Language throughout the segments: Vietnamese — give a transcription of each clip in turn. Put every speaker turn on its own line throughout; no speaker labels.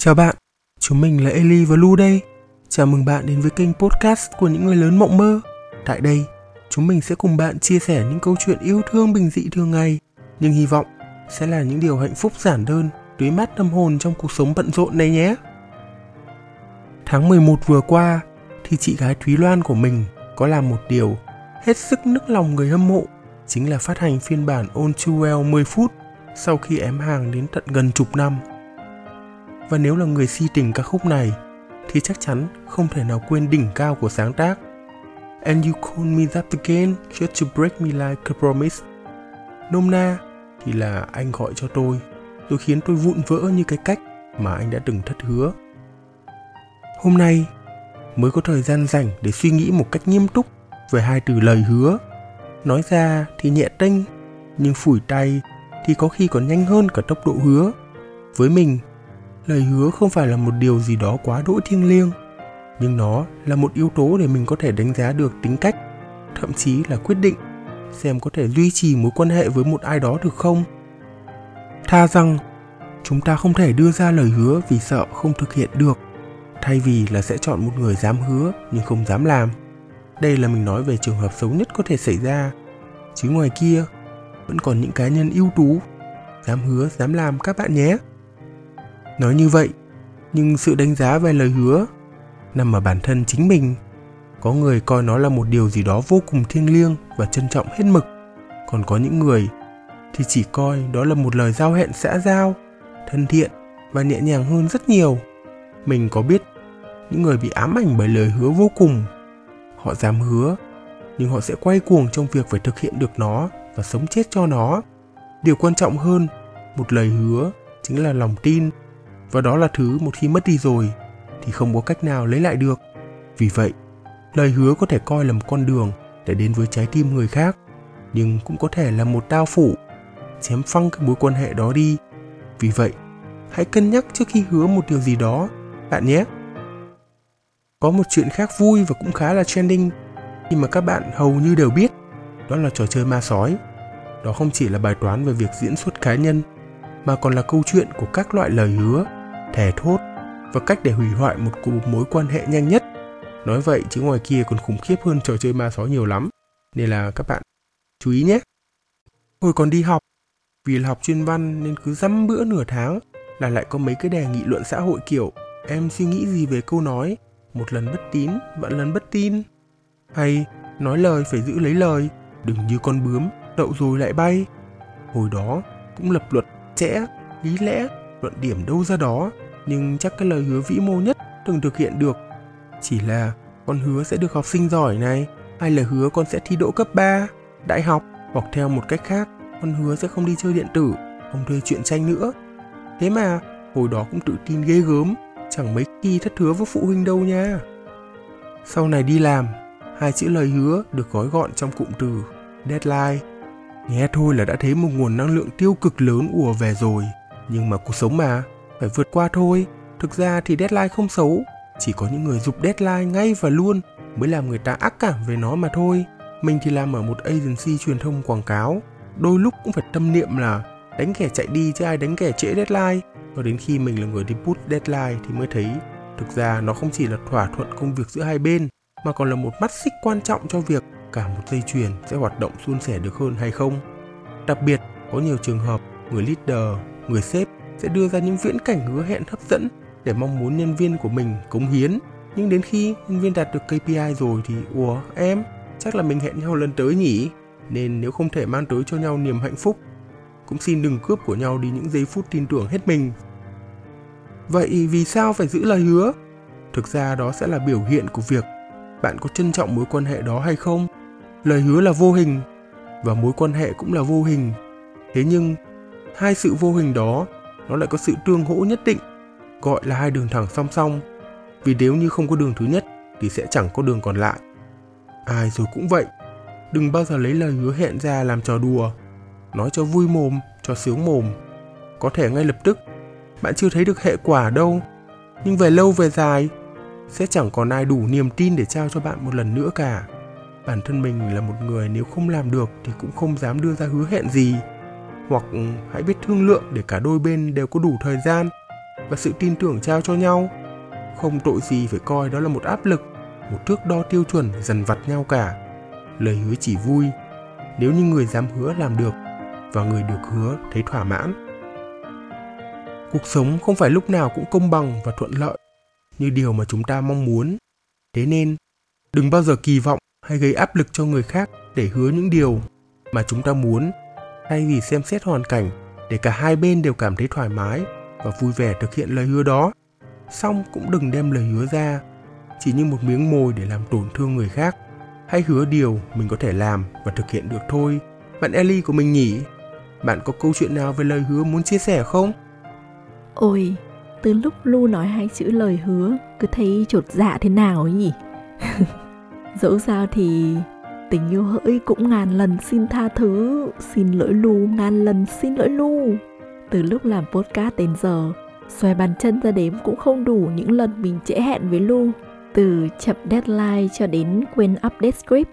Chào bạn, chúng mình là Eli và Lu đây. Chào mừng bạn đến với kênh podcast của những người lớn mộng mơ. Tại đây, chúng mình sẽ cùng bạn chia sẻ những câu chuyện yêu thương bình dị thường ngày, nhưng hy vọng sẽ là những điều hạnh phúc giản đơn, tưới mát tâm hồn trong cuộc sống bận rộn này nhé. Tháng 11 vừa qua, thì chị gái Thúy Loan của mình có làm một điều hết sức nức lòng người hâm mộ, chính là phát hành phiên bản On Too Well 10 phút sau khi ém hàng đến tận gần chục năm. Và nếu là người si tình ca khúc này, thì chắc chắn không thể nào quên đỉnh cao của sáng tác. And you call me that again just to break me like a promise. Nôm na thì là anh gọi cho tôi, rồi khiến tôi vụn vỡ như cái cách mà anh đã từng thất hứa. Hôm nay mới có thời gian rảnh để suy nghĩ một cách nghiêm túc về hai từ lời hứa. Nói ra thì nhẹ tênh, nhưng phủi tay thì có khi còn nhanh hơn cả tốc độ hứa. Với mình, lời hứa không phải là một điều gì đó quá đỗi thiêng liêng, nhưng nó là một yếu tố để mình có thể đánh giá được tính cách, thậm chí là quyết định xem có thể duy trì mối quan hệ với một ai đó được không. Tha rằng chúng ta không thể đưa ra lời hứa vì sợ không thực hiện được, thay vì là sẽ chọn một người dám hứa nhưng không dám làm. Đây là mình nói về trường hợp xấu nhất có thể xảy ra. Chứ ngoài kia, vẫn còn những cá nhân ưu tú, dám hứa, dám làm các bạn nhé. Nói như vậy, nhưng sự đánh giá về lời hứa nằm ở bản thân chính mình. Có người coi nó là một điều gì đó vô cùng thiêng liêng và trân trọng hết mực. Còn có những người thì chỉ coi đó là một lời giao hẹn xã giao, thân thiện và nhẹ nhàng hơn rất nhiều. Mình có biết những người bị ám ảnh bởi lời hứa vô cùng. Họ dám hứa, nhưng họ sẽ quay cuồng trong việc phải thực hiện được nó và sống chết cho nó. Điều quan trọng hơn, một lời hứa chính là lòng tin và đó là thứ một khi mất đi rồi thì không có cách nào lấy lại được. Vì vậy, lời hứa có thể coi là một con đường để đến với trái tim người khác, nhưng cũng có thể là một đao phủ chém phăng cái mối quan hệ đó đi. Vì vậy, hãy cân nhắc trước khi hứa một điều gì đó, bạn nhé. Có một chuyện khác vui và cũng khá là trending nhưng mà các bạn hầu như đều biết, đó là trò chơi ma sói. Đó không chỉ là bài toán về việc diễn xuất cá nhân, mà còn là câu chuyện của các loại lời hứa, thề thốt và cách để hủy hoại một cuộc mối quan hệ nhanh nhất. Nói vậy chứ ngoài kia còn khủng khiếp hơn trò chơi ma sói nhiều lắm. Nên là các bạn chú ý nhé. Hồi còn đi học, vì là học chuyên văn nên cứ dăm bữa nửa tháng là lại có mấy cái đề nghị luận xã hội kiểu em suy nghĩ gì về câu nói một lần bất tín vạn lần bất tin hay nói lời phải giữ lấy lời đừng như con bướm đậu rồi lại bay hồi đó cũng lập luật chẽ lý lẽ luận điểm đâu ra đó nhưng chắc cái lời hứa vĩ mô nhất từng thực hiện được. Chỉ là con hứa sẽ được học sinh giỏi này hay là hứa con sẽ thi đỗ cấp 3, đại học hoặc theo một cách khác con hứa sẽ không đi chơi điện tử không thuê chuyện tranh nữa. Thế mà hồi đó cũng tự tin ghê gớm chẳng mấy khi thất hứa với phụ huynh đâu nha. Sau này đi làm hai chữ lời hứa được gói gọn trong cụm từ deadline. Nghe thôi là đã thấy một nguồn năng lượng tiêu cực lớn ùa về rồi nhưng mà cuộc sống mà phải vượt qua thôi. Thực ra thì deadline không xấu chỉ có những người dục deadline ngay và luôn mới làm người ta ác cảm về nó mà thôi. Mình thì làm ở một agency truyền thông quảng cáo đôi lúc cũng phải tâm niệm là đánh kẻ chạy đi chứ ai đánh kẻ trễ deadline. Và đến khi mình là người đi put deadline thì mới thấy thực ra nó không chỉ là thỏa thuận công việc giữa hai bên mà còn là một mắt xích quan trọng cho việc cả một dây chuyền sẽ hoạt động suôn sẻ được hơn hay không. Đặc biệt, có nhiều trường hợp người leader, người sếp sẽ đưa ra những viễn cảnh hứa hẹn hấp dẫn để mong muốn nhân viên của mình cống hiến. Nhưng đến khi nhân viên đạt được KPI rồi thì ủa em, chắc là mình hẹn nhau lần tới nhỉ? Nên nếu không thể mang tới cho nhau niềm hạnh phúc, cũng xin đừng cướp của nhau đi những giây phút tin tưởng hết mình. Vậy vì sao phải giữ lời hứa? Thực ra đó sẽ là biểu hiện của việc bạn có trân trọng mối quan hệ đó hay không lời hứa là vô hình và mối quan hệ cũng là vô hình thế nhưng hai sự vô hình đó, nó lại có sự tương hỗ nhất định, gọi là hai đường thẳng song song. Vì nếu như không có đường thứ nhất thì sẽ chẳng có đường còn lại. Ai rồi cũng vậy, đừng bao giờ lấy lời hứa hẹn ra làm trò đùa, nói cho vui mồm, cho sướng mồm. Có thể ngay lập tức, bạn chưa thấy được hệ quả đâu. Nhưng về lâu về dài, sẽ chẳng còn ai đủ niềm tin để trao cho bạn một lần nữa cả. Bản thân mình là một người nếu không làm được thì cũng không dám đưa ra hứa hẹn gì hoặc hãy biết thương lượng để cả đôi bên đều có đủ thời gian và sự tin tưởng trao cho nhau. Không tội gì phải coi đó là một áp lực, một thước đo tiêu chuẩn dần vặt nhau cả. Lời hứa chỉ vui nếu như người dám hứa làm được và người được hứa thấy thỏa mãn. Cuộc sống không phải lúc nào cũng công bằng và thuận lợi như điều mà chúng ta mong muốn. Thế nên, đừng bao giờ kỳ vọng hay gây áp lực cho người khác để hứa những điều mà chúng ta muốn thay vì xem xét hoàn cảnh để cả hai bên đều cảm thấy thoải mái và vui vẻ thực hiện lời hứa đó. Xong cũng đừng đem lời hứa ra chỉ như một miếng mồi để làm tổn thương người khác. Hãy hứa điều mình có thể làm và thực hiện được thôi. Bạn Ellie của mình nhỉ? Bạn có câu chuyện nào về lời hứa muốn chia sẻ không?
Ôi, từ lúc Lu nói hai chữ lời hứa cứ thấy chột dạ thế nào ấy nhỉ? Dẫu sao thì tình yêu hỡi cũng ngàn lần xin tha thứ, xin lỗi Lu ngàn lần xin lỗi Lu. Từ lúc làm podcast đến giờ, xoay bàn chân ra đếm cũng không đủ những lần mình trễ hẹn với Lu. Từ chậm deadline cho đến quên update script.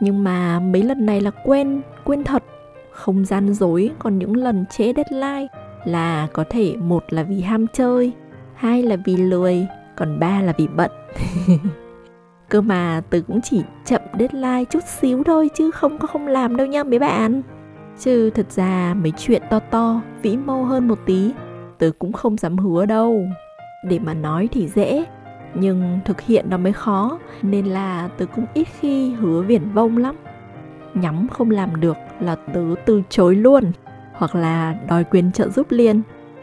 Nhưng mà mấy lần này là quên, quên thật. Không gian dối, còn những lần trễ deadline là có thể một là vì ham chơi, hai là vì lười, còn ba là vì bận. cơ mà tớ cũng chỉ chậm deadline chút xíu thôi chứ không có không làm đâu nha mấy bạn. Chứ thật ra mấy chuyện to to, vĩ mô hơn một tí, tớ cũng không dám hứa đâu. Để mà nói thì dễ, nhưng thực hiện nó mới khó, nên là tớ cũng ít khi hứa viển vông lắm. Nhắm không làm được là tớ từ chối luôn, hoặc là đòi quyền trợ giúp liền.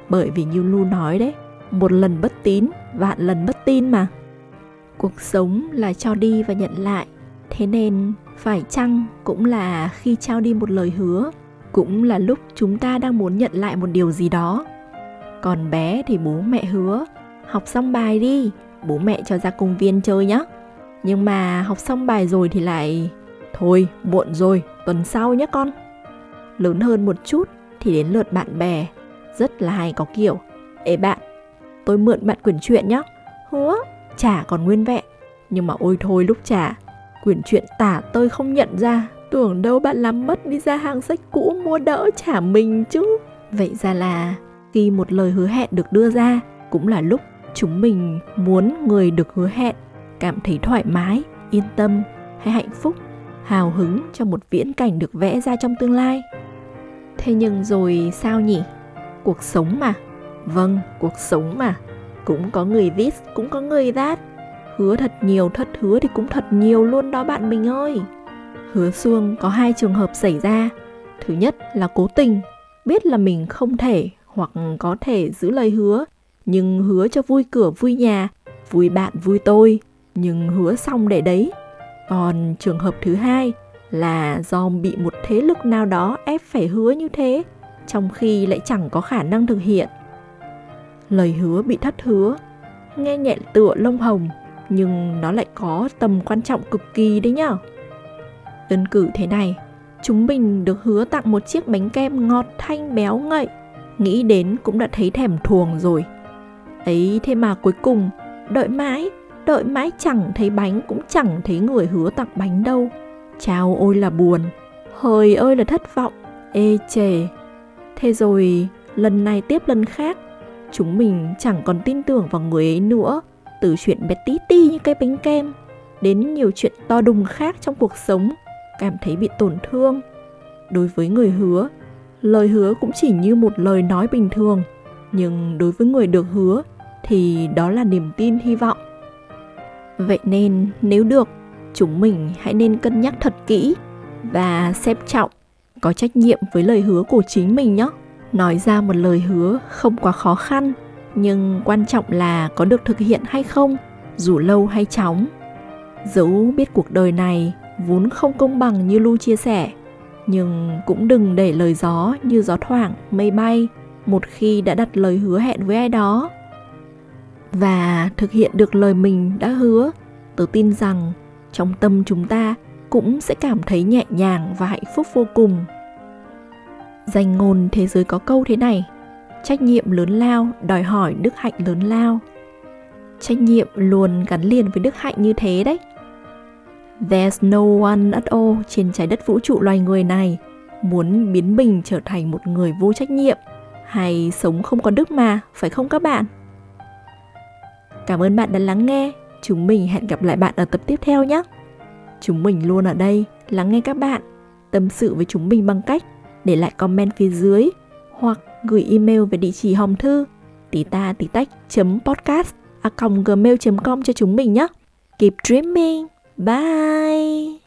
Bởi vì như lu nói đấy, một lần bất tín, vạn lần bất tin mà cuộc sống là cho đi và nhận lại. Thế nên, phải chăng cũng là khi trao đi một lời hứa, cũng là lúc chúng ta đang muốn nhận lại một điều gì đó? Còn bé thì bố mẹ hứa, học xong bài đi, bố mẹ cho ra công viên chơi nhé nhưng mà học xong bài rồi thì lại, thôi, muộn rồi, tuần sau nhé con. Lớn hơn một chút thì đến lượt bạn bè, rất là hay có kiểu. Ê bạn, tôi mượn bạn quyển truyện nhé hứa? Chả còn nguyên vẹn. Nhưng mà ôi thôi lúc trả quyển truyện tả tôi không nhận ra. Tưởng đâu bạn làm mất đi ra hàng sách cũ mua đỡ trả mình chứ. Vậy ra là khi một lời hứa hẹn được đưa ra, cũng là lúc chúng mình muốn người được hứa hẹn, cảm thấy thoải mái, yên tâm hay hạnh phúc, hào hứng cho một viễn cảnh được vẽ ra trong tương lai. Thế nhưng rồi sao nhỉ? Cuộc sống mà. Vâng cuộc sống mà cũng có người this, cũng có người that. Hứa thật nhiều thất hứa thì cũng thật nhiều luôn đó bạn mình ơi. Hứa xuông có hai trường hợp xảy ra. Thứ nhất là cố tình, biết là mình không thể hoặc có thể giữ lời hứa, nhưng hứa cho vui cửa vui nhà, vui bạn vui tôi, nhưng hứa xong để đấy. Còn trường hợp thứ hai là do bị một thế lực nào đó ép phải hứa như thế, trong khi lại chẳng có khả năng thực hiện lời hứa bị thất hứa. Nghe nhẹ tựa lông hồng, nhưng nó lại có tầm quan trọng cực kỳ đấy nhá đơn cử thế này, chúng mình được hứa tặng một chiếc bánh kem ngọt thanh béo ngậy. Nghĩ đến cũng đã thấy thèm thuồng rồi. Ấy thế mà cuối cùng, đợi mãi đợi mãi chẳng thấy bánh cũng chẳng thấy người hứa tặng bánh đâu. Chao ôi là buồn, hời ơi là thất vọng, ê chề. Thế rồi, lần này tiếp lần khác chúng mình chẳng còn tin tưởng vào người ấy nữa. Từ chuyện bé tí ti như cái bánh kem, đến nhiều chuyện to đùng khác trong cuộc sống, cảm thấy bị tổn thương. Đối với người hứa, lời hứa cũng chỉ như một lời nói bình thường, nhưng đối với người được hứa thì đó là niềm tin hy vọng. Vậy nên, nếu được, chúng mình hãy nên cân nhắc thật kỹ và xem trọng, có trách nhiệm với lời hứa của chính mình nhé nói ra một lời hứa không quá khó khăn, nhưng quan trọng là có được thực hiện hay không, dù lâu hay chóng. Dẫu biết cuộc đời này vốn không công bằng như lu chia sẻ, nhưng cũng đừng để lời gió như gió thoảng mây bay một khi đã đặt lời hứa hẹn với ai đó. Và thực hiện được lời mình đã hứa, tớ tin rằng trong tâm chúng ta cũng sẽ cảm thấy nhẹ nhàng và hạnh phúc vô cùng danh ngôn thế giới có câu thế này trách nhiệm lớn lao đòi hỏi đức hạnh lớn lao trách nhiệm luôn gắn liền với đức hạnh như thế đấy there's no one at all trên trái đất vũ trụ loài người này muốn biến mình trở thành một người vô trách nhiệm hay sống không có đức mà phải không các bạn Cảm ơn bạn đã lắng nghe. Chúng mình hẹn gặp lại bạn ở tập tiếp theo nhé. Chúng mình luôn ở đây lắng nghe các bạn, tâm sự với chúng mình bằng cách để lại comment phía dưới hoặc gửi email về địa chỉ hòm thư tí ta tí tách podcast a gmail.com cho chúng mình nhé. Keep dreaming. Bye.